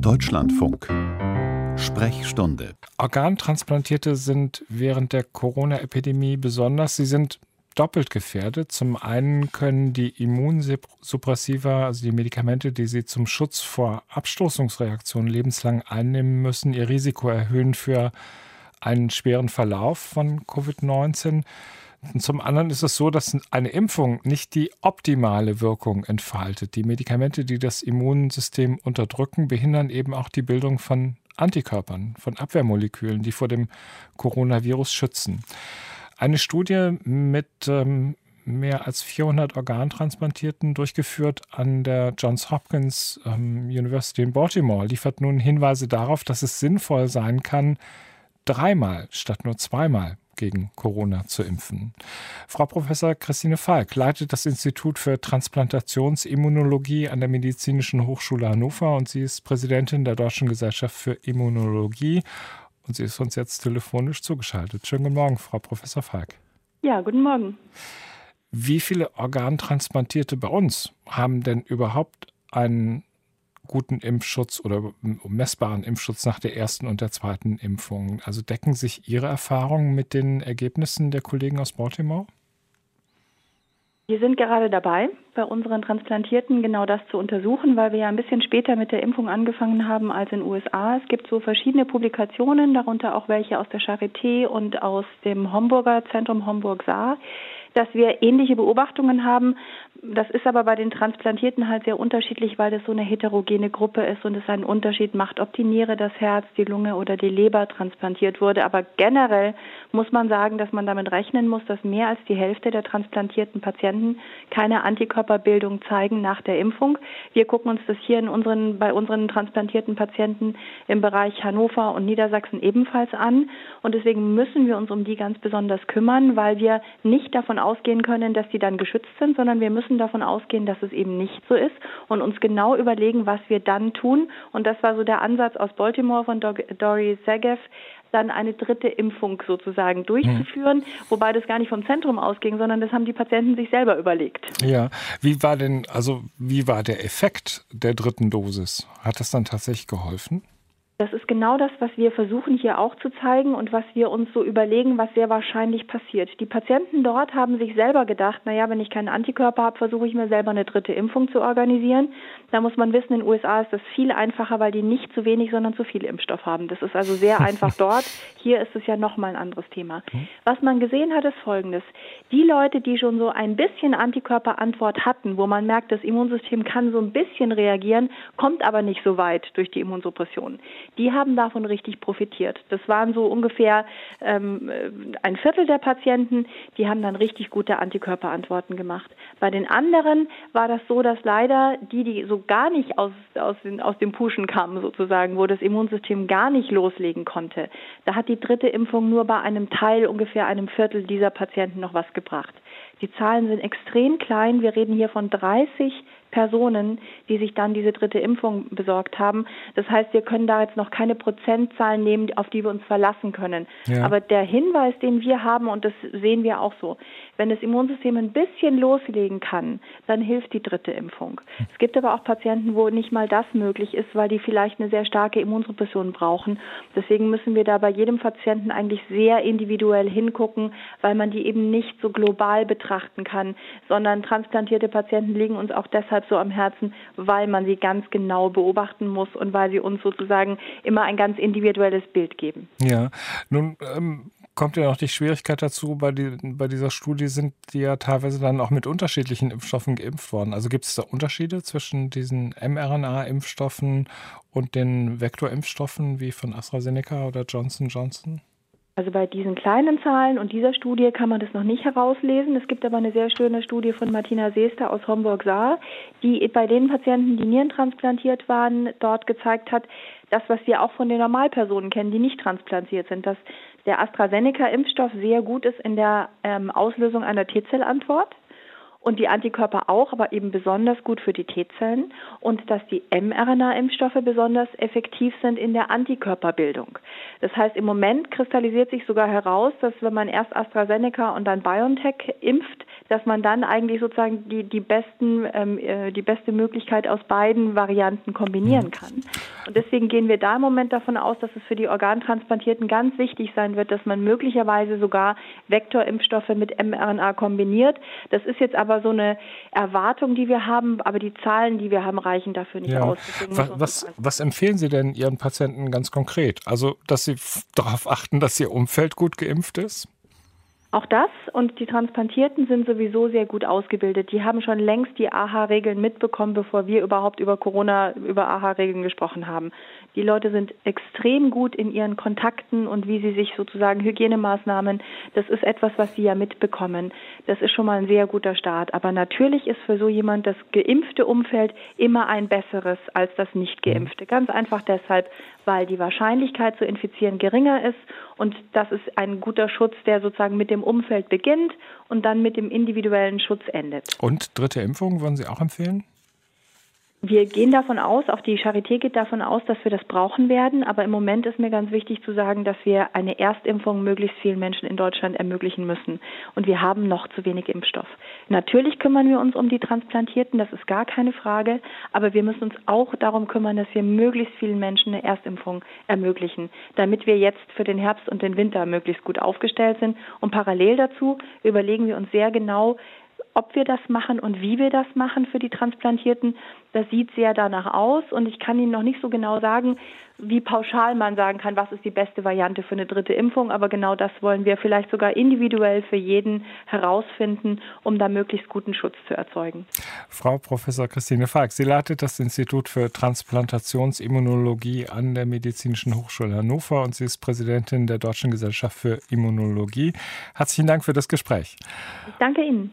Deutschlandfunk. Sprechstunde. Organtransplantierte sind während der Corona-Epidemie besonders. Sie sind doppelt gefährdet. Zum einen können die Immunsuppressiva, also die Medikamente, die sie zum Schutz vor Abstoßungsreaktionen lebenslang einnehmen müssen, ihr Risiko erhöhen für einen schweren Verlauf von Covid-19. Und zum anderen ist es so, dass eine Impfung nicht die optimale Wirkung entfaltet. Die Medikamente, die das Immunsystem unterdrücken, behindern eben auch die Bildung von Antikörpern, von Abwehrmolekülen, die vor dem Coronavirus schützen. Eine Studie mit ähm, mehr als 400 Organtransplantierten durchgeführt an der Johns Hopkins ähm, University in Baltimore liefert nun Hinweise darauf, dass es sinnvoll sein kann, dreimal statt nur zweimal gegen Corona zu impfen. Frau Professor Christine Falk leitet das Institut für Transplantationsimmunologie an der Medizinischen Hochschule Hannover und sie ist Präsidentin der Deutschen Gesellschaft für Immunologie und sie ist uns jetzt telefonisch zugeschaltet. Schönen guten Morgen, Frau Professor Falk. Ja, guten Morgen. Wie viele Organtransplantierte bei uns haben denn überhaupt einen guten Impfschutz oder messbaren Impfschutz nach der ersten und der zweiten Impfung? Also decken sich Ihre Erfahrungen mit den Ergebnissen der Kollegen aus Baltimore? Wir sind gerade dabei, bei unseren Transplantierten genau das zu untersuchen, weil wir ja ein bisschen später mit der Impfung angefangen haben als in den USA. Es gibt so verschiedene Publikationen, darunter auch welche aus der Charité und aus dem Homburger Zentrum Homburg-Saar, dass wir ähnliche Beobachtungen haben. Das ist aber bei den Transplantierten halt sehr unterschiedlich, weil das so eine heterogene Gruppe ist und es einen Unterschied macht, ob die Niere, das Herz, die Lunge oder die Leber transplantiert wurde. Aber generell muss man sagen, dass man damit rechnen muss, dass mehr als die Hälfte der transplantierten Patienten keine Antikörperbildung zeigen nach der Impfung. Wir gucken uns das hier in unseren, bei unseren transplantierten Patienten im Bereich Hannover und Niedersachsen ebenfalls an. Und deswegen müssen wir uns um die ganz besonders kümmern, weil wir nicht davon ausgehen können, dass die dann geschützt sind, sondern wir müssen davon ausgehen, dass es eben nicht so ist und uns genau überlegen, was wir dann tun. Und das war so der Ansatz aus Baltimore von Dory Zagev, dann eine dritte Impfung sozusagen durchzuführen, hm. wobei das gar nicht vom Zentrum ausging, sondern das haben die Patienten sich selber überlegt. Ja, wie war denn, also wie war der Effekt der dritten Dosis? Hat das dann tatsächlich geholfen? Das ist genau das, was wir versuchen hier auch zu zeigen und was wir uns so überlegen, was sehr wahrscheinlich passiert. Die Patienten dort haben sich selber gedacht, naja, wenn ich keinen Antikörper habe, versuche ich mir selber eine dritte Impfung zu organisieren. Da muss man wissen, in den USA ist das viel einfacher, weil die nicht zu wenig, sondern zu viel Impfstoff haben. Das ist also sehr einfach dort. Hier ist es ja nochmal ein anderes Thema. Was man gesehen hat, ist Folgendes. Die Leute, die schon so ein bisschen Antikörperantwort hatten, wo man merkt, das Immunsystem kann so ein bisschen reagieren, kommt aber nicht so weit durch die Immunsuppression die haben davon richtig profitiert. Das waren so ungefähr ähm, ein Viertel der Patienten, die haben dann richtig gute Antikörperantworten gemacht. Bei den anderen war das so, dass leider die, die so gar nicht aus, aus, den, aus dem Puschen kamen sozusagen, wo das Immunsystem gar nicht loslegen konnte, da hat die dritte Impfung nur bei einem Teil, ungefähr einem Viertel dieser Patienten noch was gebracht. Die Zahlen sind extrem klein. Wir reden hier von 30 Personen, die sich dann diese dritte Impfung besorgt haben. Das heißt, wir können da jetzt noch keine Prozentzahlen nehmen, auf die wir uns verlassen können. Ja. Aber der Hinweis, den wir haben, und das sehen wir auch so, wenn das Immunsystem ein bisschen loslegen kann, dann hilft die dritte Impfung. Es gibt aber auch Patienten, wo nicht mal das möglich ist, weil die vielleicht eine sehr starke Immunsuppression brauchen. Deswegen müssen wir da bei jedem Patienten eigentlich sehr individuell hingucken, weil man die eben nicht so global betrachten kann, sondern transplantierte Patienten liegen uns auch deshalb deshalb so am Herzen, weil man sie ganz genau beobachten muss und weil sie uns sozusagen immer ein ganz individuelles Bild geben. Ja, nun ähm, kommt ja noch die Schwierigkeit dazu, bei, die, bei dieser Studie sind die ja teilweise dann auch mit unterschiedlichen Impfstoffen geimpft worden. Also gibt es da Unterschiede zwischen diesen mRNA-Impfstoffen und den Vektorimpfstoffen wie von AstraZeneca oder Johnson Johnson? Also bei diesen kleinen Zahlen und dieser Studie kann man das noch nicht herauslesen. Es gibt aber eine sehr schöne Studie von Martina Seester aus Homburg-Saar, die bei den Patienten, die nierentransplantiert waren, dort gezeigt hat, das, was wir auch von den Normalpersonen kennen, die nicht transplantiert sind, dass der AstraZeneca-Impfstoff sehr gut ist in der ähm, Auslösung einer T-Zellantwort und die Antikörper auch, aber eben besonders gut für die T-Zellen und dass die mRNA-Impfstoffe besonders effektiv sind in der Antikörperbildung. Das heißt, im Moment kristallisiert sich sogar heraus, dass wenn man erst AstraZeneca und dann BioNTech impft, dass man dann eigentlich sozusagen die, die, besten, ähm, äh, die beste Möglichkeit aus beiden Varianten kombinieren kann. Und deswegen gehen wir da im Moment davon aus, dass es für die Organtransplantierten ganz wichtig sein wird, dass man möglicherweise sogar Vektorimpfstoffe mit mRNA kombiniert. Das ist jetzt aber so eine Erwartung, die wir haben, aber die Zahlen, die wir haben, reichen dafür nicht ja. aus. Was, was, was empfehlen Sie denn Ihren Patienten ganz konkret? Also, dass sie darauf achten, dass ihr Umfeld gut geimpft ist? Auch das und die Transplantierten sind sowieso sehr gut ausgebildet. Die haben schon längst die AHA-Regeln mitbekommen, bevor wir überhaupt über Corona, über AHA-Regeln gesprochen haben. Die Leute sind extrem gut in ihren Kontakten und wie sie sich sozusagen Hygienemaßnahmen, das ist etwas, was sie ja mitbekommen. Das ist schon mal ein sehr guter Start. Aber natürlich ist für so jemand das geimpfte Umfeld immer ein besseres als das nicht geimpfte. Ganz einfach deshalb, weil die Wahrscheinlichkeit zu infizieren geringer ist und das ist ein guter Schutz, der sozusagen mit dem Umfeld beginnt und dann mit dem individuellen Schutz endet. Und dritte Impfung würden Sie auch empfehlen? Wir gehen davon aus, auch die Charité geht davon aus, dass wir das brauchen werden. Aber im Moment ist mir ganz wichtig zu sagen, dass wir eine Erstimpfung möglichst vielen Menschen in Deutschland ermöglichen müssen. Und wir haben noch zu wenig Impfstoff. Natürlich kümmern wir uns um die Transplantierten, das ist gar keine Frage. Aber wir müssen uns auch darum kümmern, dass wir möglichst vielen Menschen eine Erstimpfung ermöglichen, damit wir jetzt für den Herbst und den Winter möglichst gut aufgestellt sind. Und parallel dazu überlegen wir uns sehr genau, ob wir das machen und wie wir das machen für die Transplantierten, das sieht sehr danach aus und ich kann Ihnen noch nicht so genau sagen, wie pauschal man sagen kann, was ist die beste Variante für eine dritte Impfung, aber genau das wollen wir vielleicht sogar individuell für jeden herausfinden, um da möglichst guten Schutz zu erzeugen. Frau Professor Christine Falk, Sie leitet das Institut für Transplantationsimmunologie an der Medizinischen Hochschule Hannover und Sie ist Präsidentin der Deutschen Gesellschaft für Immunologie. Herzlichen Dank für das Gespräch. Ich danke Ihnen.